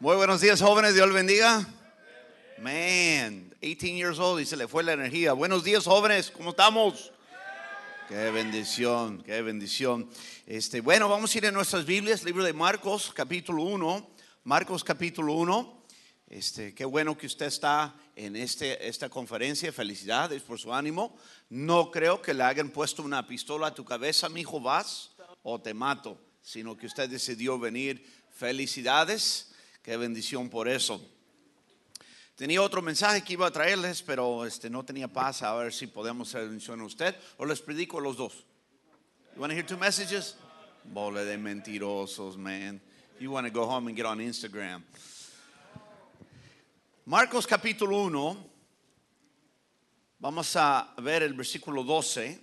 Muy buenos días, jóvenes. Dios les bendiga. Man, 18 years old y se le fue la energía. Buenos días, jóvenes. ¿Cómo estamos? Qué bendición, qué bendición. Este, bueno, vamos a ir en nuestras Biblias, libro de Marcos, capítulo 1. Marcos, capítulo 1. Este, qué bueno que usted está en este, esta conferencia. Felicidades por su ánimo. No creo que le hayan puesto una pistola a tu cabeza, mi hijo, vas o te mato, sino que usted decidió venir. Felicidades. Qué bendición por eso. Tenía otro mensaje que iba a traerles, pero este, no tenía paz. A ver si podemos hacer mención a usted o les predico los dos. You want to hear two messages? Bola de mentirosos, man. You want to go home and get on Instagram. Marcos capítulo 1. Vamos a ver el versículo 12.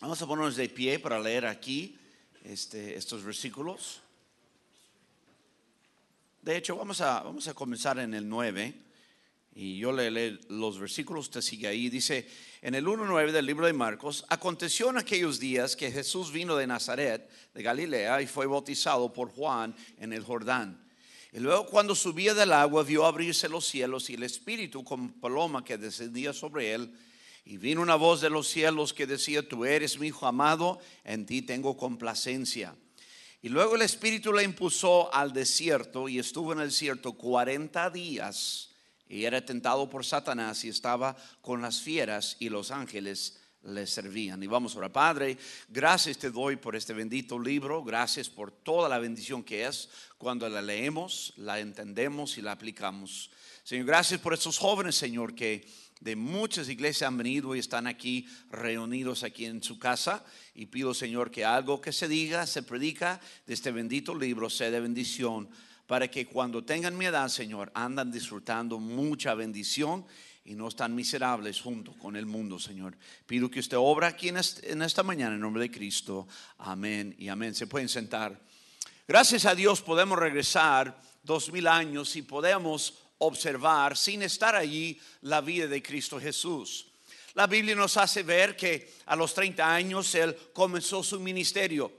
Vamos a ponernos de pie para leer aquí este, estos versículos. De hecho, vamos a, vamos a comenzar en el 9. Y yo le leo los versículos, usted sigue ahí. Dice, en el 1.9 del libro de Marcos, aconteció en aquellos días que Jesús vino de Nazaret, de Galilea, y fue bautizado por Juan en el Jordán. Y luego cuando subía del agua, vio abrirse los cielos y el Espíritu como paloma que descendía sobre él. Y vino una voz de los cielos que decía, tú eres mi hijo amado, en ti tengo complacencia. Y luego el Espíritu le impulsó al desierto y estuvo en el desierto 40 días y era tentado por Satanás y estaba con las fieras y los ángeles le servían. Y vamos ahora, Padre, gracias te doy por este bendito libro, gracias por toda la bendición que es cuando la leemos, la entendemos y la aplicamos. Señor, gracias por estos jóvenes, Señor, que de muchas iglesias han venido y están aquí reunidos aquí en su casa. Y pido, Señor, que algo que se diga, se predica de este bendito libro sea de bendición para que cuando tengan mi edad, Señor, andan disfrutando mucha bendición y no están miserables junto con el mundo, Señor. Pido que usted obra aquí en esta mañana en nombre de Cristo. Amén y amén. Se pueden sentar. Gracias a Dios podemos regresar dos mil años y podemos observar sin estar allí la vida de Cristo Jesús. La Biblia nos hace ver que a los 30 años Él comenzó su ministerio.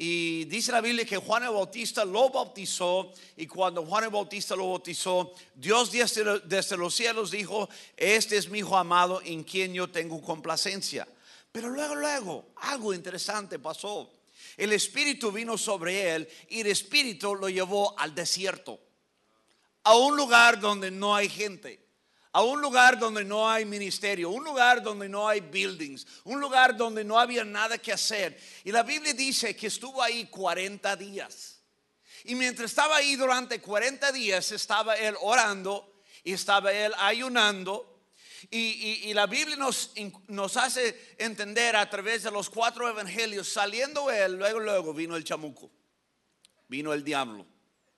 Y dice la Biblia que Juan el Bautista lo bautizó y cuando Juan el Bautista lo bautizó, Dios desde, desde los cielos dijo, este es mi hijo amado en quien yo tengo complacencia. Pero luego, luego, algo interesante pasó. El Espíritu vino sobre él y el Espíritu lo llevó al desierto, a un lugar donde no hay gente a un lugar donde no hay ministerio, un lugar donde no hay buildings, un lugar donde no había nada que hacer. Y la Biblia dice que estuvo ahí 40 días. Y mientras estaba ahí durante 40 días, estaba él orando y estaba él ayunando. Y, la Biblia nos, nos hace entender a través de los cuatro evangelios, saliendo él, luego, luego vino el chamuco, vino el diablo,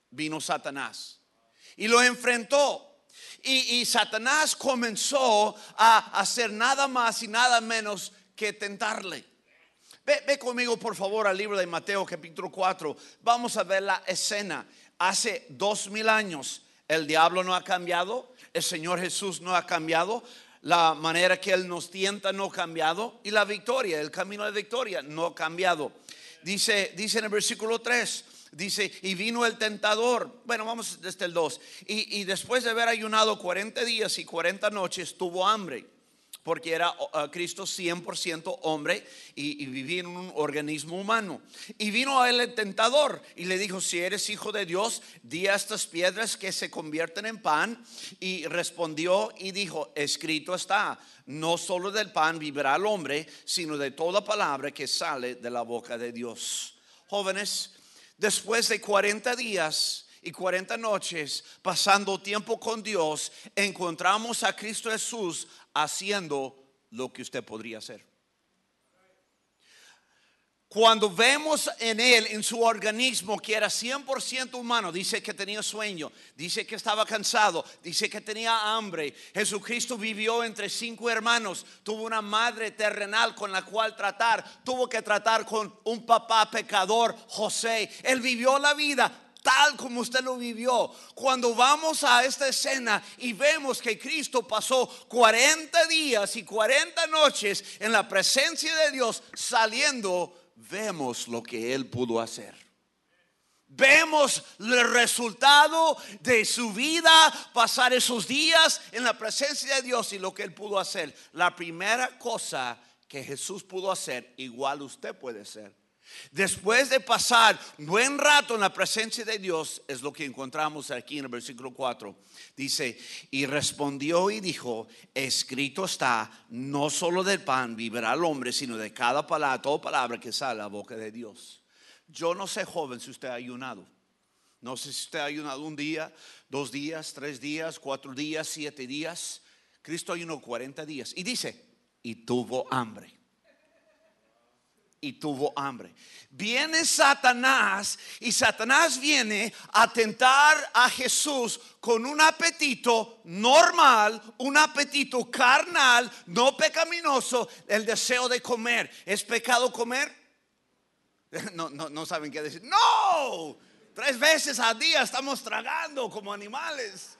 vino Satanás. Y lo enfrentó y, Satanás comenzó a hacer nada más y nada menos que tentarle. Ve, ve, conmigo por favor al libro de Mateo capítulo 4. Vamos a ver la escena. Hace dos mil años el diablo no ha cambiado, el Señor Jesús no ha cambiado, la manera que Él nos tienta no ha cambiado y la victoria, el camino de victoria no ha cambiado. Dice, dice en el versículo 3, Dice, y vino el tentador. Bueno, vamos desde el 2. Y, después de haber ayunado 40 días y 40 noches, tuvo hambre. Porque era uh, Cristo 100% hombre y, y, vivía en un organismo humano. Y vino a él el tentador y le dijo, si eres hijo de Dios, di a estas piedras que se convierten en pan. Y respondió y dijo, escrito está, no solo del pan vivirá el hombre, sino de toda palabra que sale de la boca de Dios. Jóvenes, después de 40 días y 40 noches pasando tiempo con Dios, encontramos a Cristo Jesús haciendo lo que usted podría hacer. Cuando vemos en él, en su organismo, que era 100% humano, dice que tenía sueño, dice que estaba cansado, dice que tenía hambre. Jesucristo vivió entre cinco hermanos, tuvo una madre terrenal con la cual tratar, tuvo que tratar con un papá pecador, José. Él vivió la vida tal como usted lo vivió. Cuando vamos a esta escena y vemos que Cristo pasó 40 días y 40 noches en la presencia de Dios saliendo vemos lo que Él pudo hacer. Vemos el resultado de su vida, pasar esos días en la presencia de Dios y lo que Él pudo hacer. La primera cosa que Jesús pudo hacer, igual usted puede hacer. Después de pasar buen rato en la presencia de Dios, es lo que encontramos aquí en el versículo 4. Dice, y respondió y dijo, escrito está, no solo del pan vivirá el hombre, sino de cada palabra, toda palabra que sale a la boca de Dios. Yo no sé, joven, si usted ha ayunado. No sé si usted ha ayunado un día, dos días, tres días, cuatro días, siete días. Cristo ayunó 40 días. Y dice, y tuvo hambre. Y tuvo hambre. Viene Satanás y Satanás viene a tentar a Jesús con un apetito normal, un apetito carnal, no pecaminoso, el deseo de comer. ¿Es pecado comer? No, no, no saben qué decir. No, tres veces al día estamos tragando como animales.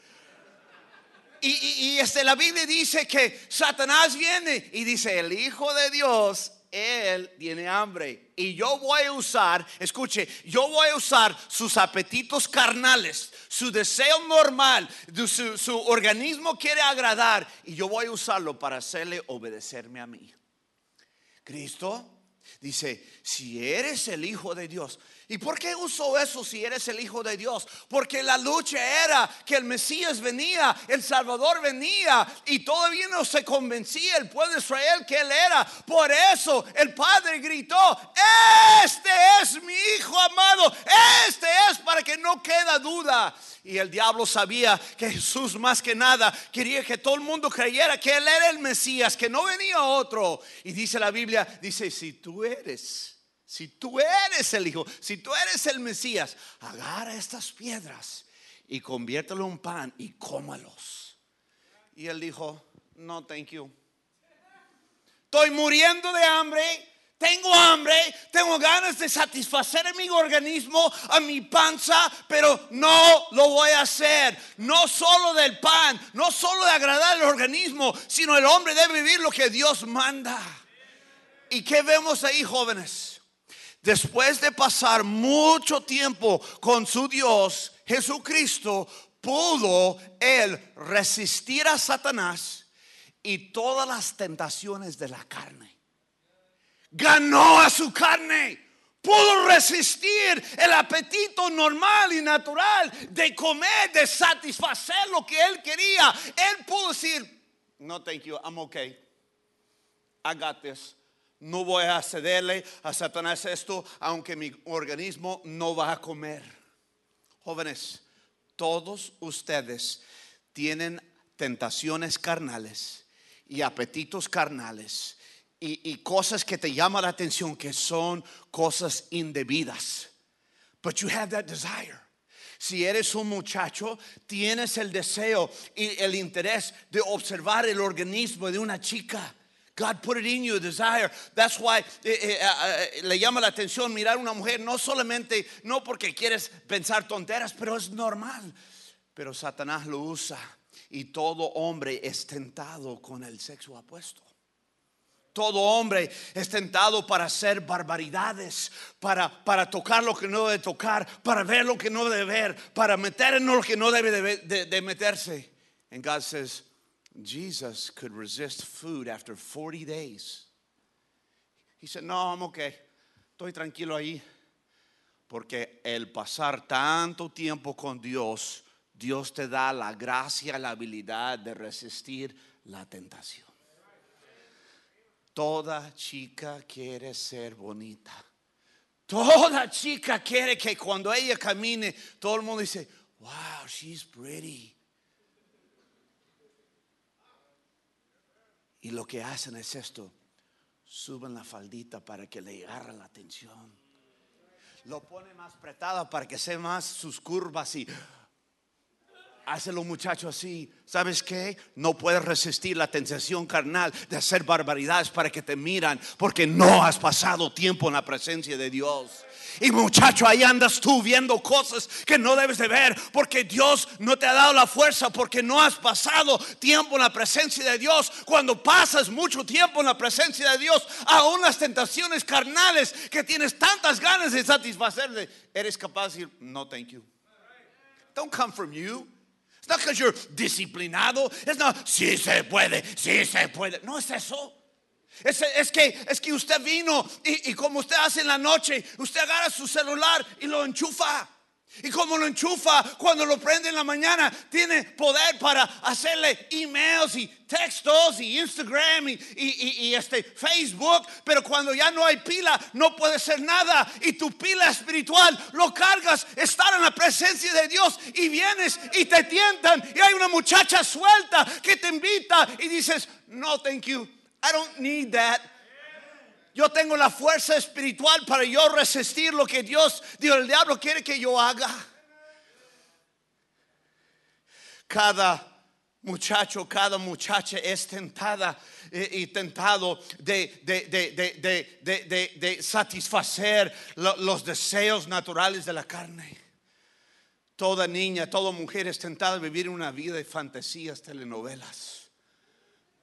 Y, y, este, la Biblia dice que Satanás viene y dice, el Hijo de Dios, Él tiene hambre. Y yo voy a usar, escuche, yo voy a usar sus apetitos carnales, su deseo normal, su, organismo quiere agradar. Y yo voy a usarlo para hacerle obedecerme a mí. Cristo Dice, si eres el Hijo de Dios. ¿Y por qué usó eso si eres el Hijo de Dios? Porque la lucha era que el Mesías venía, el Salvador venía y todavía no se convencía el pueblo de Israel que Él era. Por eso el Padre gritó, este es mi Hijo amado, este es para que no queda duda. Y el diablo sabía que Jesús más que nada quería que todo el mundo creyera que Él era el Mesías, que no venía otro. Y dice la Biblia, dice, si tú eres, si tú eres el Hijo, si tú eres el Mesías, agarra estas piedras y conviértelo en pan y cómalos. Y él dijo, no, thank you. Estoy muriendo de hambre tengo hambre, tengo ganas de satisfacer a mi organismo, a mi panza, pero no lo voy a hacer. No solo del pan, no solo de agradar al organismo, sino el hombre debe vivir lo que Dios manda. ¿Y qué vemos ahí, jóvenes? Después de pasar mucho tiempo con su Dios, Jesucristo pudo él resistir a Satanás y todas las tentaciones de la carne ganó a su carne. Pudo resistir el apetito normal y natural de comer, de satisfacer lo que él quería. Él pudo decir, no, thank you, I'm okay. I got this. No voy a cederle a Satanás esto, aunque mi organismo no va a comer. Jóvenes, todos ustedes tienen tentaciones carnales y apetitos carnales y, cosas que te llaman la atención que son cosas indebidas. But you have that desire. Si eres un muchacho, tienes el deseo y el interés de observar el organismo de una chica. God put it in you, desire. That's why eh, eh, eh, le llama la atención mirar a una mujer, no solamente, no porque quieres pensar tonteras, pero es normal. Pero Satanás lo usa y todo hombre es tentado con el sexo apuesto. Todo hombre es tentado para hacer barbaridades, para, para tocar lo que no debe tocar, para ver lo que no debe ver, para meter en lo que no debe de, de, meterse. And God says, Jesus could resist food after 40 days. He said, No, I'm okay. Estoy tranquilo ahí. Porque el pasar tanto tiempo con Dios, Dios te da la gracia, la habilidad de resistir la tentación. Toda chica quiere ser bonita. Toda chica quiere que cuando ella camine, todo el mundo dice, wow, she's pretty. Y lo que hacen es esto, suben la faldita para que le agarre la atención. Lo pone más apretada para que se más sus curvas y Hazlo muchacho así. ¿Sabes qué? No puedes resistir la tentación carnal de hacer barbaridades para que te miran porque no has pasado tiempo en la presencia de Dios. Y muchacho, ahí andas tú viendo cosas que no debes de ver porque Dios no te ha dado la fuerza, porque no has pasado tiempo en la presencia de Dios. Cuando pasas mucho tiempo en la presencia de Dios, aún las tentaciones carnales que tienes tantas ganas de satisfacer, eres capaz de decir, no, thank you. Don't come from you. Not because you're disciplinado. It's not, sí se puede, sí se puede. No es eso. Es, que, es que usted vino y, como usted hace en la noche, usted agarra su celular y lo enchufa. Y como lo enchufa, cuando lo prende en la mañana, tiene poder para hacerle emails y textos y Instagram y, este Facebook. Pero cuando ya no hay pila, no puede ser nada. Y tu pila espiritual lo cargas, estar en la presencia de Dios. Y vienes y te tientan. Y hay una muchacha suelta que te invita y dices, no, thank you. I don't need that. Yo tengo la fuerza espiritual para yo resistir lo que Dios, Dios, el diablo quiere que yo haga. Cada muchacho, cada muchacha es tentada y tentado de, de, satisfacer los deseos naturales de la carne. Toda niña, toda mujer es tentada de vivir una vida de fantasías, telenovelas.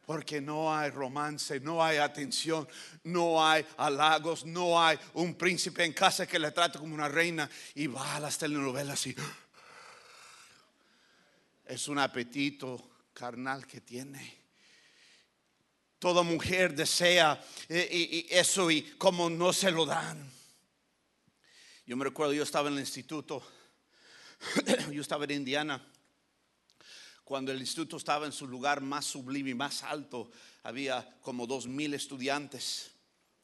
Porque no hay romance, no hay atención, no hay halagos, no hay un príncipe en casa que le trate como una reina y va a las telenovelas y es un apetito carnal que tiene. Toda mujer desea eh, eso y como no se lo dan. Yo me recuerdo, yo estaba en el instituto, yo estaba en Indiana cuando el instituto estaba en su lugar más sublime y más alto, había como dos mil estudiantes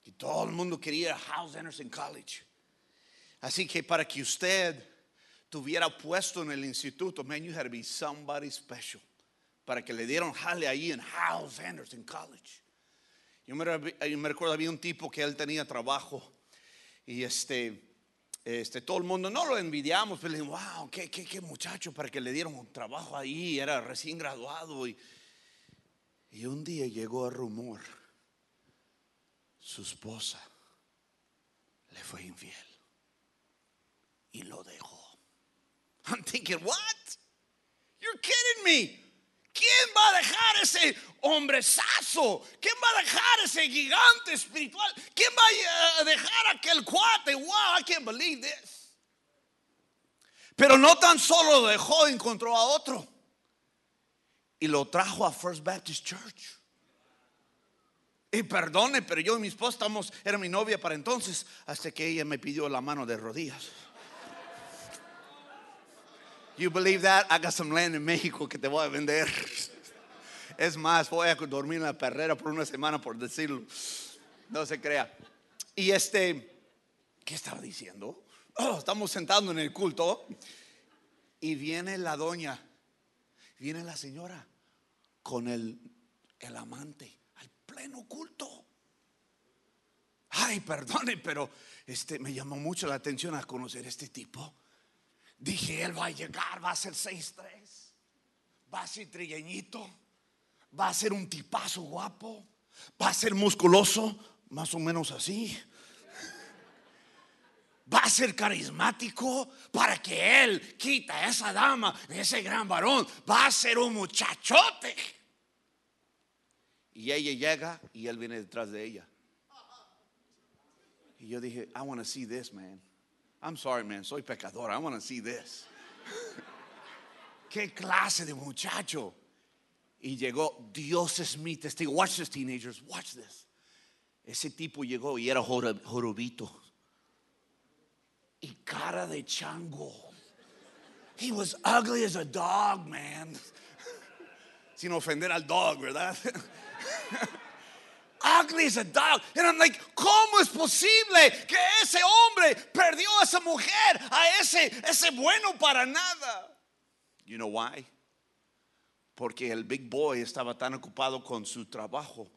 y todo el mundo quería House Anderson College. Así que para que usted tuviera puesto en el instituto, man, you had to be somebody special. Para que le dieran jale ahí en House Anderson College. Yo me, yo me recuerdo, había un tipo que él tenía trabajo y este este, todo el mundo no lo envidiamos, pero le dijimos, wow, qué, qué, muchacho para que le dieron un trabajo ahí, era recién graduado. Y, y un día llegó el rumor, su esposa le fue infiel y lo dejó. I'm thinking, what? You're kidding me. ¿Quién va a dejar ese hombrezazo? ¿Quién va a dejar ese gigante espiritual? ¿Quién va a dejar aquel cuate? Wow, I can't believe this. Pero no tan solo lo dejó, encontró a otro y lo trajo a First Baptist Church. Y perdone, pero yo y mi esposa estamos, era mi novia para entonces, hasta que ella me pidió la mano de rodillas. You believe that? I got some land in México que te voy a vender. Es más, voy a dormir en la perrera por una semana por decirlo. No se crea. Y este, ¿qué estaba diciendo? Oh, estamos sentando en el culto y viene la doña, viene la señora con el, el amante al pleno culto. Ay, perdone, pero este me llamó mucho la atención a conocer este tipo. Dije, él va a llegar, va a ser 6'3, va a ser trigueñito, va a ser un tipazo guapo, va a ser musculoso, más o menos así. Va a ser carismático para que él quita a esa dama, ese gran varón. Va a ser un muchachote. Y ella llega y él viene detrás de ella. Y yo dije, I want to see this man. I'm sorry, man, soy pecador. I want to see this. ¿Qué clase de muchacho? Y llegó, Dios es mi testigo. Watch this, teenagers, watch this. Ese tipo llegó y era jorobito. Y cara de chango. He was ugly as a dog, man. Sin ofender al dog, ¿verdad? ugly as a dog. And I'm like, ¿cómo es posible que ese hombre perdió a esa mujer, a ese, ese bueno para nada? You know why? Porque el big boy estaba tan ocupado con su trabajo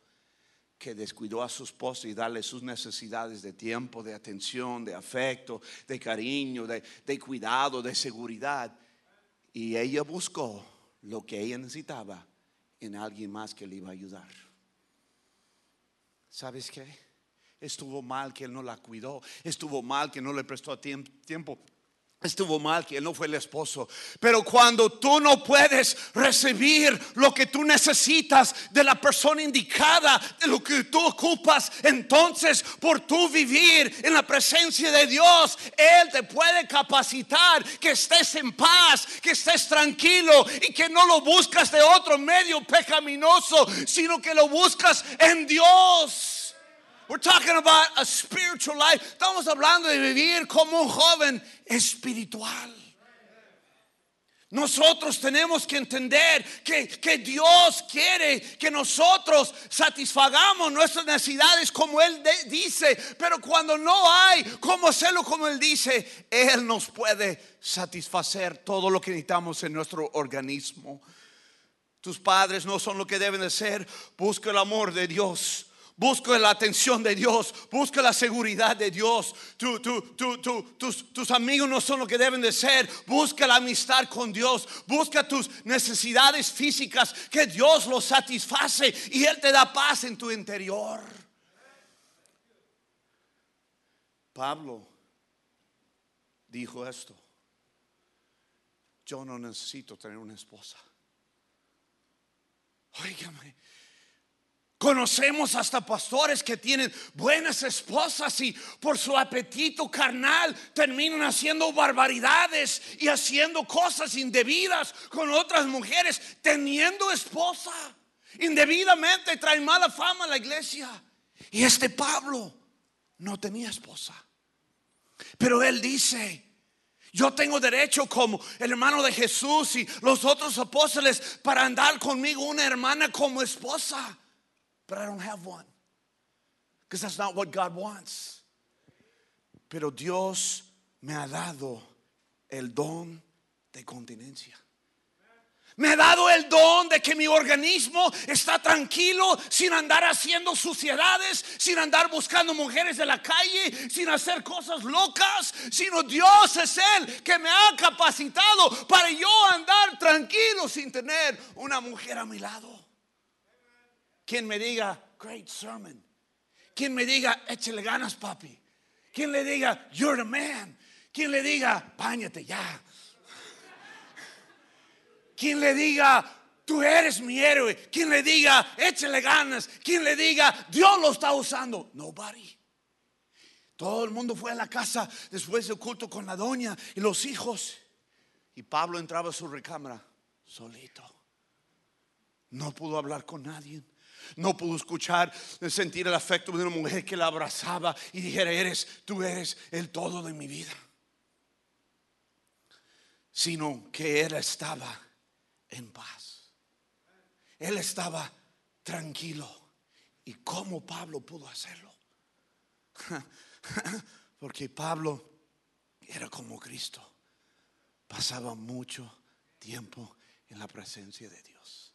que descuidó a su esposa y darle sus necesidades de tiempo, de atención, de afecto, de cariño, de, de cuidado, de seguridad. Y ella buscó lo que ella necesitaba en alguien más que le iba a ayudar. ¿Sabes qué? Estuvo mal que él no la cuidó. Estuvo mal que no le prestó tiemp- tiempo. Estuvo mal que él no fue el esposo. Pero cuando tú no puedes recibir lo que tú necesitas de la persona indicada, de lo que tú ocupas, entonces por tú vivir en la presencia de Dios, Él te puede capacitar, que estés en paz, que estés tranquilo y que no lo buscas de otro medio pecaminoso, sino que lo buscas en Dios. We're talking about a spiritual life. Estamos hablando de vivir como un joven espiritual. Nosotros tenemos que entender que, que Dios quiere que nosotros satisfagamos nuestras necesidades como Él dice, pero cuando no hay cómo hacerlo como Él dice, Él nos puede satisfacer todo lo que necesitamos en nuestro organismo. Tus padres no son lo que deben de ser. Busca el amor de Dios. Busca la atención de Dios. Busca la seguridad de Dios. Tu- tu- tu- tu- tus, tus amigos no son lo que deben de ser. Busca la amistad con Dios. Busca tus necesidades físicas. Que Dios los satisface y Él te da paz en tu interior. Pablo dijo esto. Yo no necesito tener una esposa. Óigame, conocemos hasta pastores que tienen buenas esposas y por su apetito carnal terminan haciendo barbaridades y haciendo cosas indebidas con otras mujeres, teniendo esposa. Indebidamente trae mala fama a la iglesia. Y este Pablo no tenía esposa. Pero él dice, yo tengo derecho como el hermano de Jesús y los otros apóstoles para andar conmigo una hermana como esposa. But I don't have one. Because that's not what God wants. Pero Dios me ha dado el don de continencia. Me ha dado el don de que mi organismo está tranquilo sin andar haciendo suciedades, sin andar buscando mujeres de la calle, sin hacer cosas locas, sino Dios es el que me ha capacitado para yo andar tranquilo sin tener una mujer a mi lado. Quien me diga, great sermon. Quien me diga, échale ganas, papi. Quien le diga, you're the man. Quien le diga, páñate ya. Quien le diga, tú eres mi héroe. Quien le diga, échale ganas. Quien le diga, Dios lo está usando. Nobody. Todo el mundo fue a la casa después del culto con la doña y los hijos. Y Pablo entraba a su recámara solito. No pudo hablar con nadie. No pudo escuchar, sentir el afecto de una mujer que la abrazaba y dijera, eres, tú eres el todo de mi vida. Sino que él estaba en paz. Él estaba tranquilo. ¿Y cómo Pablo pudo hacerlo? Porque Pablo era como Cristo. Pasaba mucho tiempo en la presencia de Dios.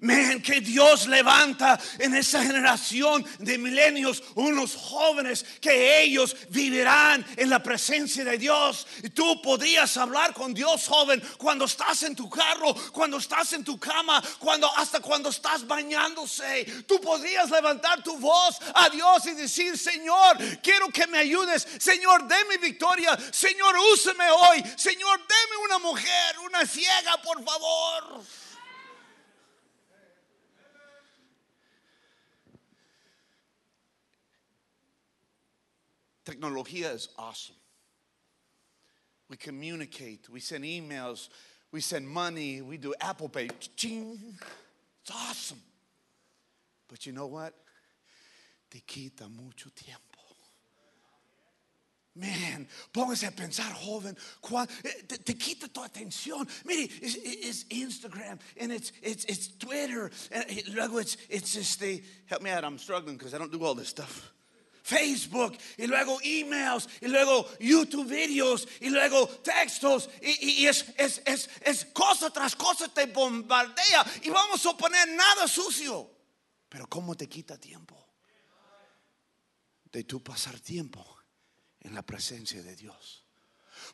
Men, que Dios levanta en esa generación de milenios unos jóvenes que ellos vivirán en la presencia de Dios. Y tú podrías hablar con Dios, joven, cuando estás en tu carro, cuando estás en tu cama, cuando hasta cuando estás bañándose. Tú podrías levantar tu voz a Dios y decir, Señor, quiero que me ayudes. Señor, deme victoria. Señor, úseme hoy. Señor, deme una mujer, una ciega, por favor. Tecnología is awesome. We communicate, we send emails, we send money, we do Apple Pay. Ching. It's awesome. But you know what? Te quita mucho tiempo. Man, póngase a pensar, joven, eh, te, te quita tu atención. Mire, it's, it's Instagram and it's, it's, it's Twitter. And luego it's, it's este, help me out, I'm struggling because I don't do all this stuff. Facebook, y luego emails, y luego YouTube videos, y luego textos, y, es, es, es, es cosa tras cosa te bombardea, y vamos a poner nada sucio. Pero ¿cómo te quita tiempo? De tú pasar tiempo en la presencia de Dios.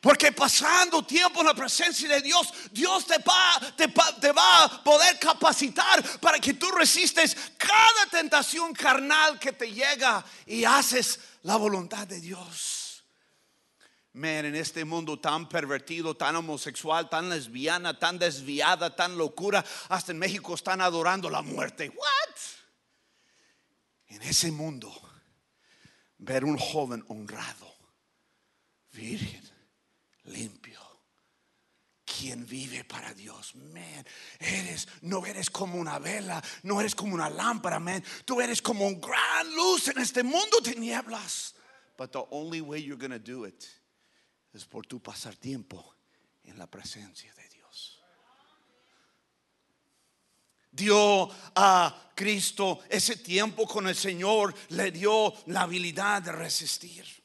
Porque pasando tiempo en la presencia de Dios, Dios te va, te, va- a poder capacitar para que tú resistes cada tentación carnal que te llega y haces la voluntad de Dios. Man, en este mundo tan pervertido, tan homosexual, tan lesbiana, tan desviada, tan locura, hasta en México están adorando la muerte. What? En ese mundo, ver un joven honrado, virgen, limpio, quien vive para Dios, man, eres, no eres como una vela, no eres como una lámpara, man, tú eres como un gran luz en este mundo de nieblas. But the only way you're to do it es por tu pasar tiempo en la presencia de Dios. Dio a Cristo ese tiempo con el Señor, le dio la habilidad de resistir.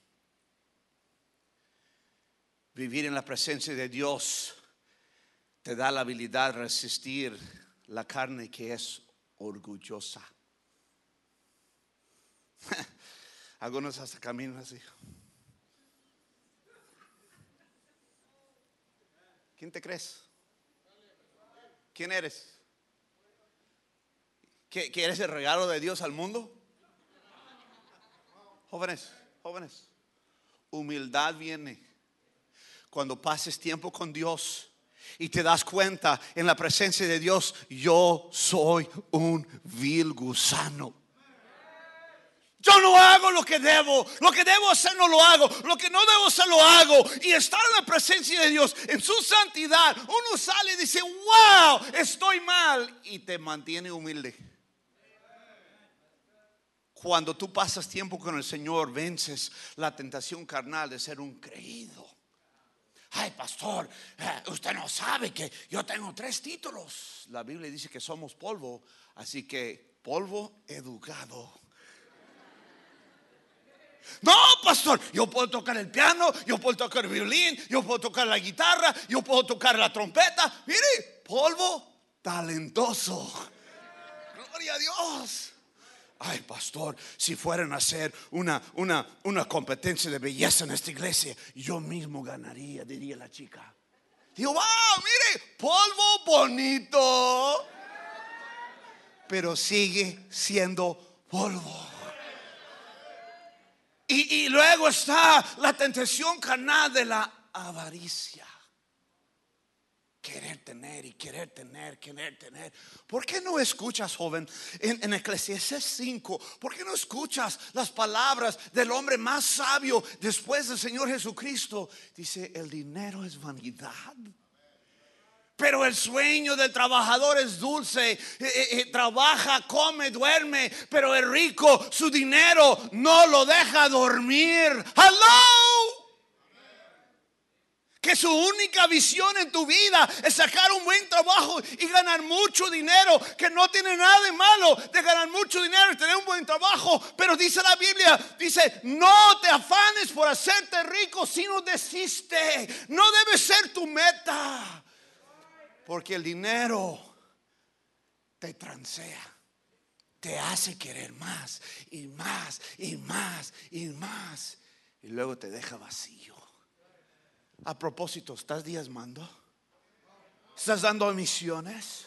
Vivir en la presencia de Dios te da la habilidad de resistir la carne que es orgullosa. Algunos hasta caminan así. ¿Quién te crees? ¿Quién eres? ¿Que, que eres el regalo de Dios al mundo? Jóvenes, jóvenes, humildad viene cuando pases tiempo con Dios y te das cuenta en la presencia de Dios, yo soy un vil gusano. Yo no hago lo que debo, lo que debo hacer no lo hago, lo que no debo hacer lo hago. Y estar en la presencia de Dios, en su santidad, uno sale y dice, wow, estoy mal. Y te mantiene humilde. Cuando tú pasas tiempo con el Señor, vences la tentación carnal de ser un creído. Ay, pastor, eh, usted no sabe que yo tengo tres títulos. La Biblia dice que somos polvo, así que polvo educado. No, pastor, yo puedo tocar el piano, yo puedo tocar el violín, yo puedo tocar la guitarra, yo puedo tocar la trompeta. Mire, polvo talentoso. Gloria a Dios. Ay, pastor, si fueran a hacer una, una, una competencia de belleza en esta iglesia, yo mismo ganaría, diría la chica. Digo, wow, mire, polvo bonito, pero sigue siendo polvo. Y, y luego está la tentación carnal de la avaricia. Querer tener y querer tener, querer tener. ¿Por qué no escuchas, joven, en, en Eclesiastes 5? ¿Por qué no escuchas las palabras del hombre más sabio después del Señor Jesucristo? Dice, el dinero es vanidad. Pero el sueño del trabajador es dulce. Eh, eh, eh, trabaja, come, duerme. Pero el rico, su dinero no lo deja dormir. Hello. Que su única visión en tu vida es sacar un buen trabajo y ganar mucho dinero. Que no tiene nada de malo de ganar mucho dinero y tener un buen trabajo. Pero dice la Biblia, dice, no te afanes por hacerte rico, sino desiste. No debe ser tu meta. Porque el dinero te transea, te hace querer más y más y más y más. Y luego te deja vacío. A propósito, ¿estás diezmando? ¿Estás dando misiones?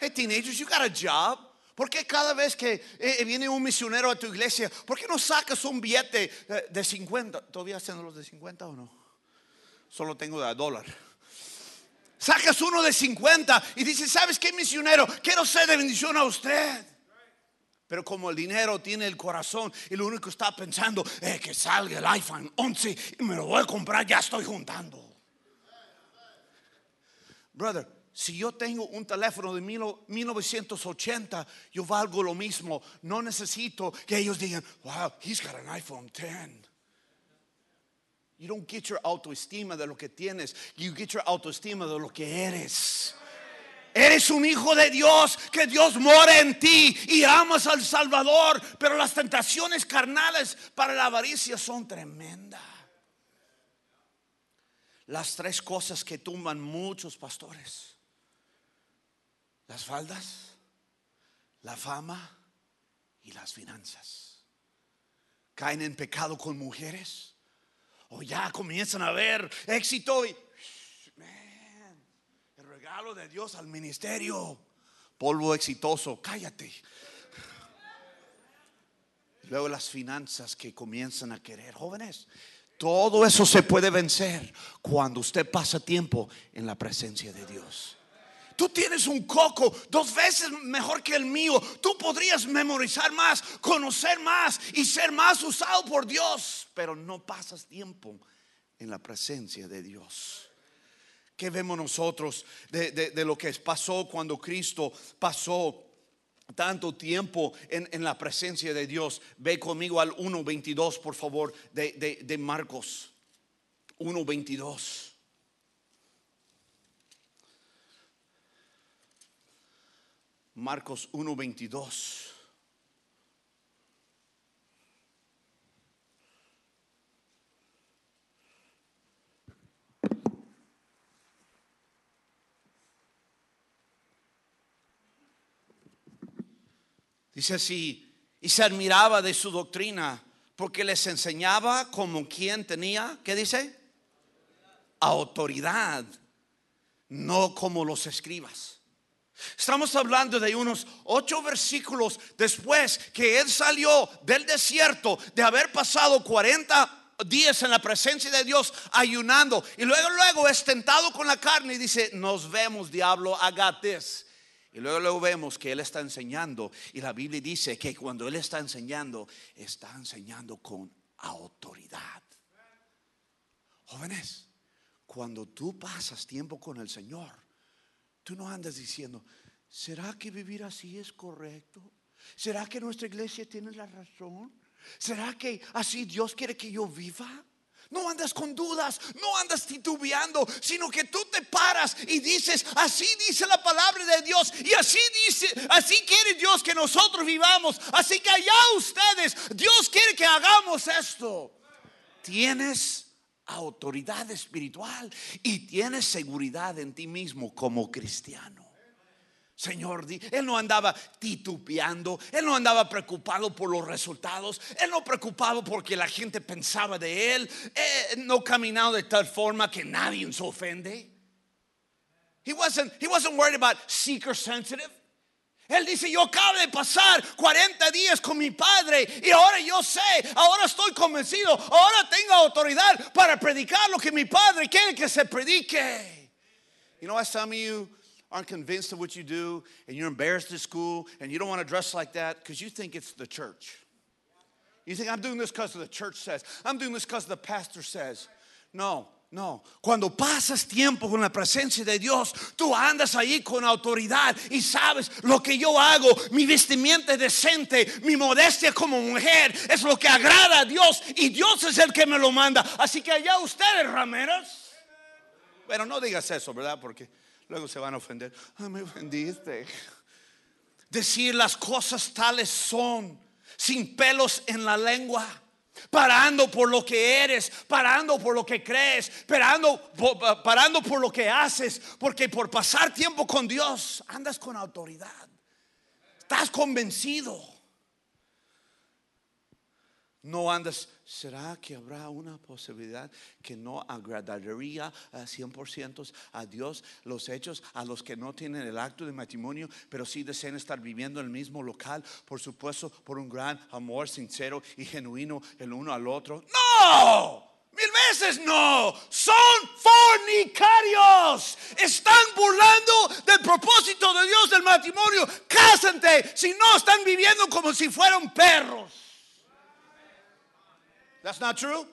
Hey, teenagers, you got a job. ¿Por qué cada vez que eh, viene un misionero a tu iglesia, por qué no sacas un billete eh, de 50? ¿Todavía hacen los de 50 o no? Solo tengo de dólar. Sacas uno de 50 y dices, ¿sabes qué, misionero? Quiero ser de bendición a usted. Pero como el dinero tiene el corazón y lo único que está pensando es que salga el iPhone 11 y me lo voy a comprar, ya estoy juntando. Brother, si yo tengo un teléfono de mil- 1980, yo valgo lo mismo. No necesito que ellos digan, wow, he's got an iPhone 10. You don't get your autoestima de lo que tienes. You get your autoestima de lo que eres. Eres un hijo de Dios, que Dios mora en ti y amas al Salvador. Pero las tentaciones carnales para la avaricia son tremendas. Las tres cosas que tumban muchos pastores. Las faldas, la fama y las finanzas. Caen en pecado con mujeres o ya comienzan a ver éxito y regalo de Dios al ministerio. Polvo exitoso, cállate. Luego las finanzas que comienzan a querer, jóvenes. Todo eso se puede vencer cuando usted pasa tiempo en la presencia de Dios. Tú tienes un coco dos veces mejor que el mío. Tú podrías memorizar más, conocer más y ser más usado por Dios, pero no pasas tiempo en la presencia de Dios. ¿Qué vemos nosotros de, de- lo que pasó cuando Cristo pasó tanto tiempo en, en la presencia de Dios? Ve conmigo al 1.22, por favor, de, de, de Marcos. 1.22. Marcos 1.22. Dice así, y se admiraba de su doctrina, porque les enseñaba como quien tenía, ¿qué dice? Autoridad, no como los escribas. Estamos hablando de unos ocho versículos después que él salió del desierto de haber pasado 40 días en la presencia de Dios ayunando y luego luego es tentado con la carne y dice, nos vemos diablo, I this. Y luego luego vemos que él está enseñando y la Biblia dice que cuando él está enseñando, está enseñando con autoridad. Jóvenes, cuando tú pasas tiempo con el Señor, Tú no andas diciendo, ¿será que vivir así es correcto? ¿Será que nuestra iglesia tiene la razón? ¿Será que así Dios quiere que yo viva? No andas con dudas, no andas titubeando, sino que tú te paras y dices, así dice la palabra de Dios y así dice, así quiere Dios que nosotros vivamos. Así que allá ustedes, Dios quiere que hagamos esto. Tienes autoridad espiritual y tienes seguridad en ti mismo como cristiano. Señor, él no andaba titubeando, él no andaba preocupado por los resultados, él no preocupado porque la gente pensaba de él, eh, no caminaba de tal forma que nadie se ofende. He wasn't, he wasn't worried about seeker sensitive. Él dice, yo acabo de pasar 40 días con mi padre y ahora yo sé, ahora estoy convencido, ahora tengo autoridad para predicar lo que mi padre quiere que se predique. You know why some of you aren't convinced of what you do and you're embarrassed at school and you don't want to dress like that because you think it's the church. You think I'm doing this because the church says. I'm doing this because the pastor says. No, no. Cuando pasas tiempo con la presencia de Dios, tú andas ahí con autoridad y sabes lo que yo hago, mi vestimenta es decente, mi modestia como mujer es lo que agrada a Dios y Dios es el que me lo manda. Así que allá ustedes, rameros. Bueno, no digas eso, ¿verdad? Porque luego se van a ofender. Ah, me ofendiste. Decir las cosas tales son, sin pelos en la lengua. Parando por lo que eres, parando por lo que crees, parando, parando por lo que haces, porque por pasar tiempo con Dios andas con autoridad. Estás convencido. No andas, ¿será que habrá una posibilidad que no agradaría a 100% a Dios los hechos a los que no tienen el acto de matrimonio, pero sí desean estar viviendo en el mismo local, por supuesto, por un gran amor sincero y genuino el uno al otro? No, mil veces no, son fornicarios, están burlando del propósito de Dios del matrimonio, cásate, si no están viviendo como si fueran perros. That's not true.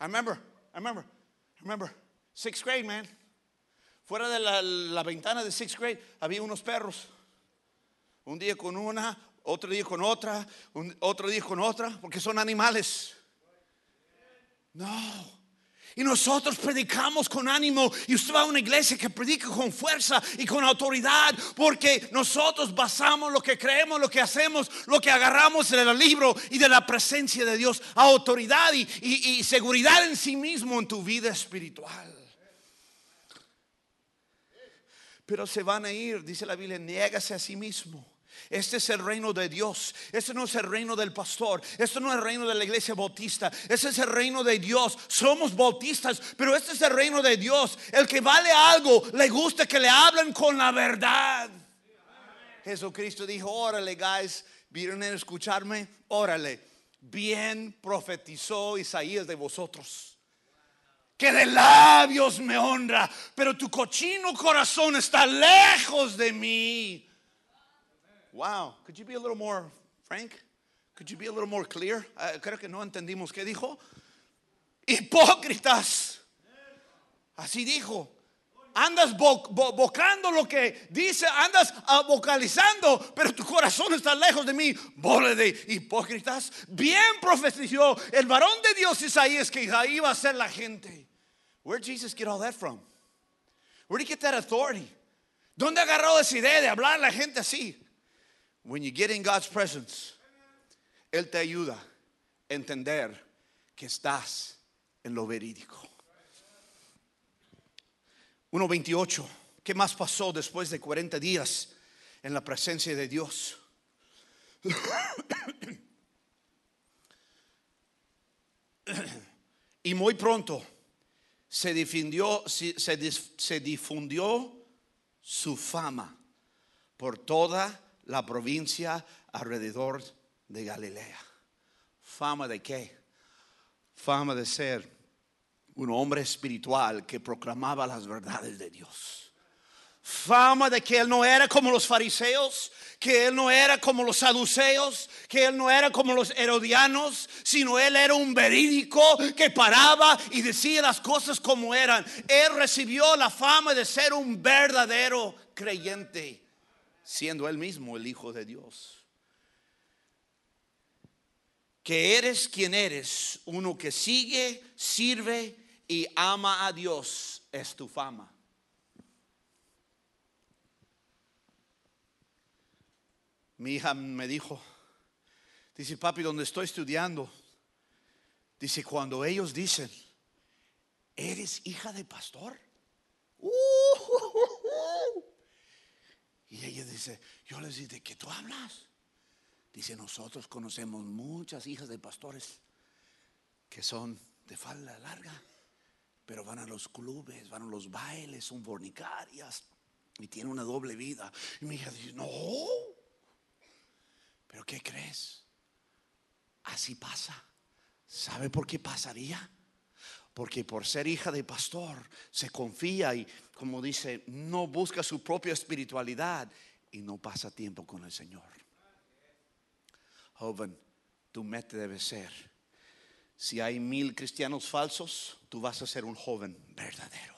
I remember, I remember, I remember, sixth grade, man. Fuera de la, ventana de sixth grade había unos perros. Un día con una, otro día con otra, otro día con otra, porque son animales. No. Y nosotros predicamos con ánimo y usted va a una iglesia que predica con fuerza y con autoridad porque nosotros basamos lo que creemos, lo que hacemos, lo que agarramos del libro y de la presencia de Dios, autoridad y, y- y seguridad en sí mismo en tu vida espiritual. Pero se van a ir, dice la Biblia, niégase a sí mismo. Este es el reino de Dios. Este no es el reino del pastor. Este no es el reino de la iglesia bautista. Este es el reino de Dios. Somos bautistas, pero este es el reino de Dios. El que vale algo, le gusta que le hablen con la verdad. Jesucristo dijo, órale, guys, ¿vieron a escucharme? Órale. Bien profetizó Isaías de vosotros que de labios me honra, pero tu cochino corazón está lejos de mí. Wow, could you be a little more frank? Could you be a little more clear? Uh, creo que no entendimos qué dijo. Hipócritas. Así dijo. Andas vocando lo que dice, andas uh, vocalizando, pero tu corazón está lejos de mí. Bola de hipócritas. Bien profetizó el varón de Dios Isaías que iba a ser la gente. Where did Jesus get all that from? Where did he get that authority? ¿Dónde agarró esa idea de hablar a la gente así? When you get in God's presence, Él te ayuda a entender que estás en lo verídico. 1.28. ¿Qué más pasó después de 40 días en la presencia de Dios? y muy pronto se difundió, se, difundió su fama por toda la provincia alrededor de Galilea. ¿Fama de qué? Fama de ser un hombre espiritual que proclamaba las verdades de Dios fama de que él no era como los fariseos, que él no era como los saduceos, que él no era como los herodianos, sino él era un verídico que paraba y decía las cosas como eran. Él recibió la fama de ser un verdadero creyente, siendo él mismo el Hijo de Dios. Que eres quien eres, uno que sigue, sirve y ama a Dios, es tu fama. Mi hija me dijo, dice, papi, donde estoy estudiando, dice, cuando ellos dicen, ¿eres hija de pastor? Y ella dice, yo les digo, ¿de qué tú hablas? Dice, nosotros conocemos muchas hijas de pastores que son de falda larga, pero van a los clubes, van a los bailes, son fornicarias y tienen una doble vida. Y mi hija dice, no, pero ¿qué crees? Así pasa. ¿Sabe por qué pasaría? Porque por ser hija de pastor se confía y, como dice, no busca su propia espiritualidad y no pasa tiempo con el Señor. Joven, tu meta debe ser, si hay mil cristianos falsos, tú vas a ser un joven verdadero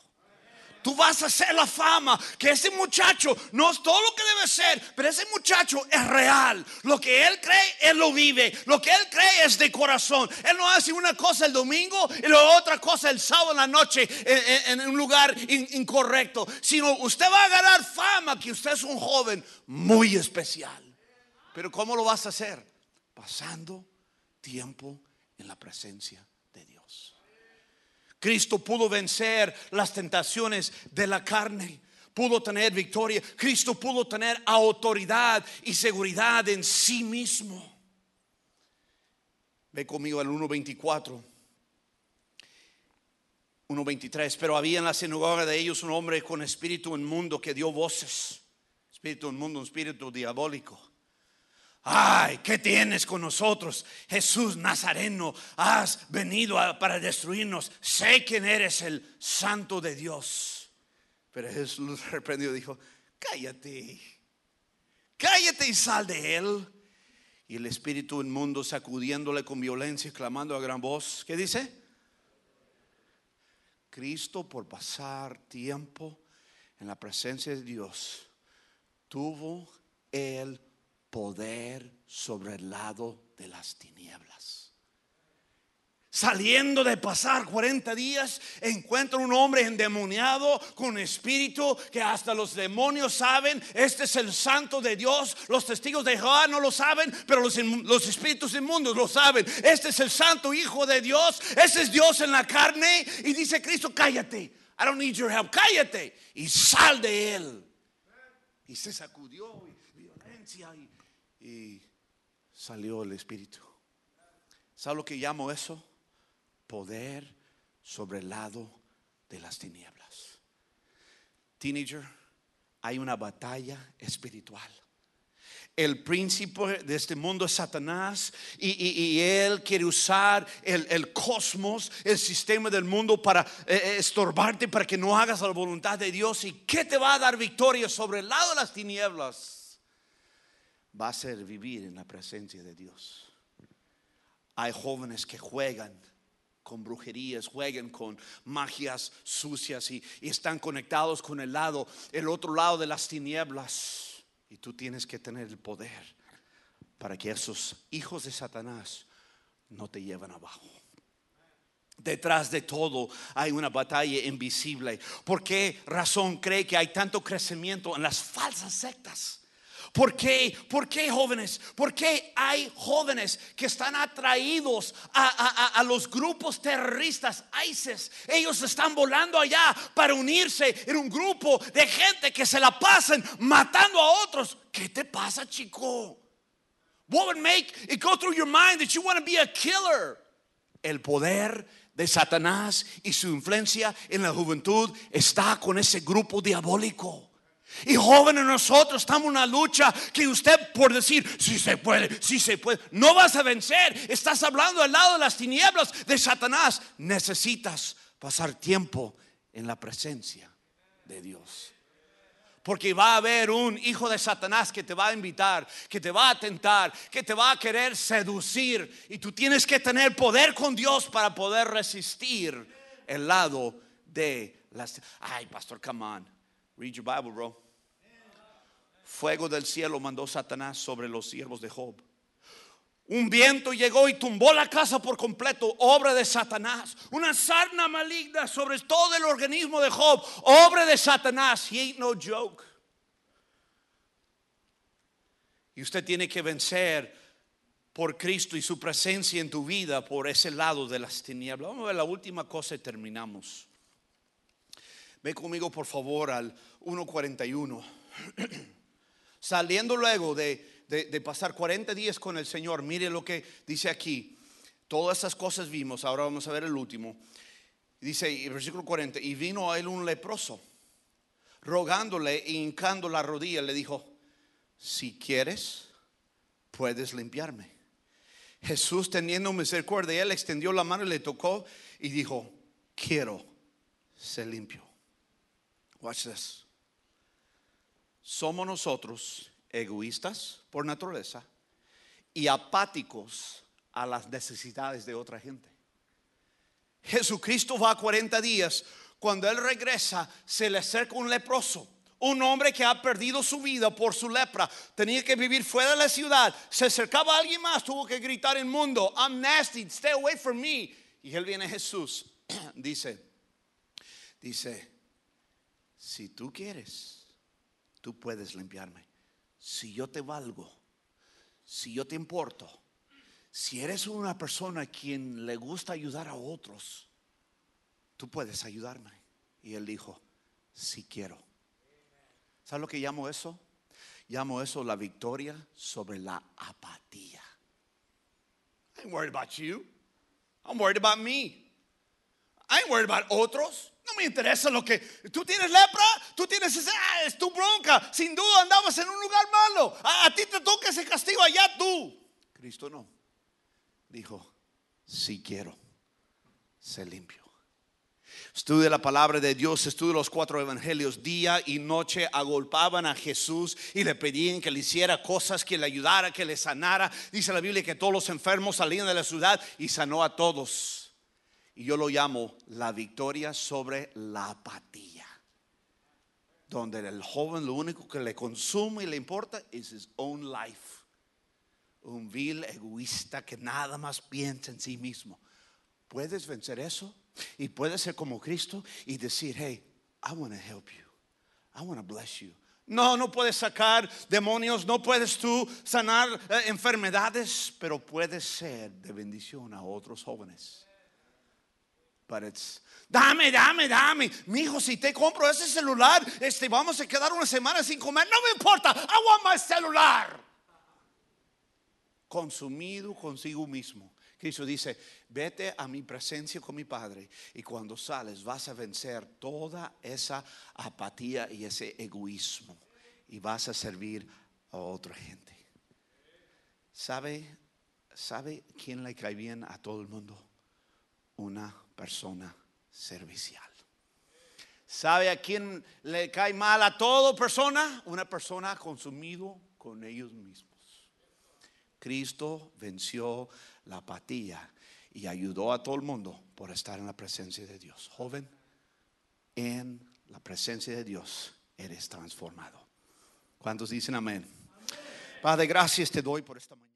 tú vas a hacer la fama. Que ese muchacho no es todo lo que debe ser, pero ese muchacho es real. Lo que él cree, él lo vive. Lo que él cree es de corazón. Él no hace una cosa el domingo y la otra cosa el sábado en la noche en, un lugar incorrecto. Sino usted va a ganar fama que usted es un joven muy especial. Pero ¿cómo lo vas a hacer? Pasando tiempo en la presencia Cristo pudo vencer las tentaciones de la carne. Pudo tener victoria. Cristo pudo tener autoridad y seguridad en sí mismo. Ve conmigo al 1.24. 1.23. Pero había en la sinagoga de ellos un hombre con espíritu inmundo que dio voces. Espíritu inmundo, un espíritu diabólico Ay, ¿qué tienes con nosotros? Jesús Nazareno, has venido para destruirnos. Sé quién eres el santo de Dios. Pero Jesús reprendió dijo, cállate, cállate y sal de él. Y el espíritu inmundo sacudiéndole con violencia y clamando a gran voz, ¿qué dice? Cristo por pasar tiempo en la presencia de Dios tuvo el poder sobre el lado de las tinieblas. Saliendo de pasar 40 días, encuentra un hombre endemoniado con espíritu que hasta los demonios saben, este es el santo de Dios. Los testigos de Jehová no lo saben, pero los, los espíritus inmundos lo saben. Este es el santo hijo de Dios, este es Dios en la carne. Y dice Cristo, cállate, I don't need your help, cállate y sal de él. Y se sacudió y violencia y y salió el espíritu. ¿Sabe lo que llamo eso? Poder sobre el lado de las tinieblas. Teenager, hay una batalla espiritual. El príncipe de este mundo es Satanás y, él quiere usar el, cosmos, el sistema del mundo para eh, eh, estorbarte, para que no hagas la voluntad de Dios. ¿Y qué te va a dar victoria sobre el lado de las tinieblas? Va a ser vivir en la presencia de Dios. Hay jóvenes que juegan con brujerías, juegan con magias sucias y, están conectados con el lado, el otro lado de las tinieblas. Y tú tienes que tener el poder para que esos hijos de Satanás no te lleven abajo. Detrás de todo hay una batalla invisible. ¿Por qué razón cree que hay tanto crecimiento en las falsas sectas? ¿Por qué? ¿Por qué jóvenes? ¿Por qué hay jóvenes que están atraídos a, los grupos terroristas, ISIS? Ellos están volando allá para unirse en un grupo de gente que se la pasan matando a otros. ¿Qué te pasa, chico? What would make it go through your mind that you want to be a killer? El poder de Satanás y su influencia en la juventud está con ese grupo diabólico. Y jóvenes nosotros estamos en una lucha que usted por decir, si se puede, si se puede, no vas a vencer. Estás hablando al lado de las tinieblas de Satanás. Necesitas pasar tiempo en la presencia de Dios. Porque va a haber un hijo de Satanás que te va a invitar, que te va a tentar, que te va a querer seducir. Y tú tienes que tener poder con Dios para poder resistir el lado de las... Ay, pastor, come on. Read your Bible, bro. Fuego del cielo mandó Satanás sobre los siervos de Job. Un viento llegó y tumbó la casa por completo, obra de Satanás. Una sarna maligna sobre todo el organismo de Job, obra de Satanás. He ain't no joke. Y usted tiene que vencer por Cristo y su presencia en tu vida por ese lado de las tinieblas. Vamos a ver la última cosa y terminamos. Ve conmigo por favor al 1.41. Saliendo luego de, de, pasar 40 días con el Señor, mire lo que dice aquí. Todas esas cosas vimos, ahora vamos a ver el último. Dice, versículo 40, y vino a él un leproso, rogándole e hincando la rodilla, le dijo, si quieres, puedes limpiarme. Jesús teniendo misericordia, él extendió la mano y le tocó y dijo, quiero ser limpio. Watch this. Somos nosotros egoístas por naturaleza y apáticos a las necesidades de otra gente. Jesucristo va a 40 días. Cuando Él regresa, se le acerca un leproso. Un hombre que ha perdido su vida por su lepra. Tenía que vivir fuera de la ciudad. Se acercaba a alguien más. Tuvo que gritar en mundo. I'm nasty. Stay away from me. Y Él viene Jesús. dice, dice, si tú quieres, tú puedes limpiarme. Si yo te valgo, si yo te importo, si eres una persona a quien le gusta ayudar a otros, tú puedes ayudarme. Y él dijo, si quiero. ¿Sabes lo que llamo eso? Llamo eso la victoria sobre la apatía. I'm worried about you. I'm worried about me. I'm worried about otros. No me interesa lo que tú tienes lepra, tú tienes ese, ah, es tu bronca. Sin duda andabas en un lugar malo. A, ti te toca ese castigo allá tú. Cristo no. Dijo, si quiero ser limpio. Estudia la palabra de Dios, estudia los cuatro evangelios. Día y noche agolpaban a Jesús y le pedían que le hiciera cosas, que le ayudara, que le sanara. Dice la Biblia que todos los enfermos salían de la ciudad y sanó a todos. Y yo lo llamo la victoria sobre la apatía. Donde el joven lo único que le consume y le importa es his own life. Un vil egoísta que nada más piensa en sí mismo. ¿Puedes vencer eso? Y puedes ser como Cristo y decir, hey, I want to help you. I want to bless you. No, no puedes sacar demonios, no puedes tú sanar eh, enfermedades, pero puedes ser de bendición a otros jóvenes. But it's, dame, dame, dame. Mi hijo, si te compro ese celular, este, vamos a quedar una semana sin comer. No me importa. I want my celular. consumido consigo mismo. Cristo dice, vete a mi presencia con mi Padre y cuando sales vas a vencer toda esa apatía y ese egoísmo y vas a servir a otra gente. ¿Sabe, sabe quién le cae bien a todo el mundo? Una persona servicial. ¿Sabe a quién le cae mal a toda persona? Una persona consumido con ellos mismos. Cristo venció la apatía y ayudó a todo el mundo por estar en la presencia de Dios. Joven, en la presencia de Dios eres transformado. ¿Cuántos dicen amén? Padre, gracias te doy por esta mañana.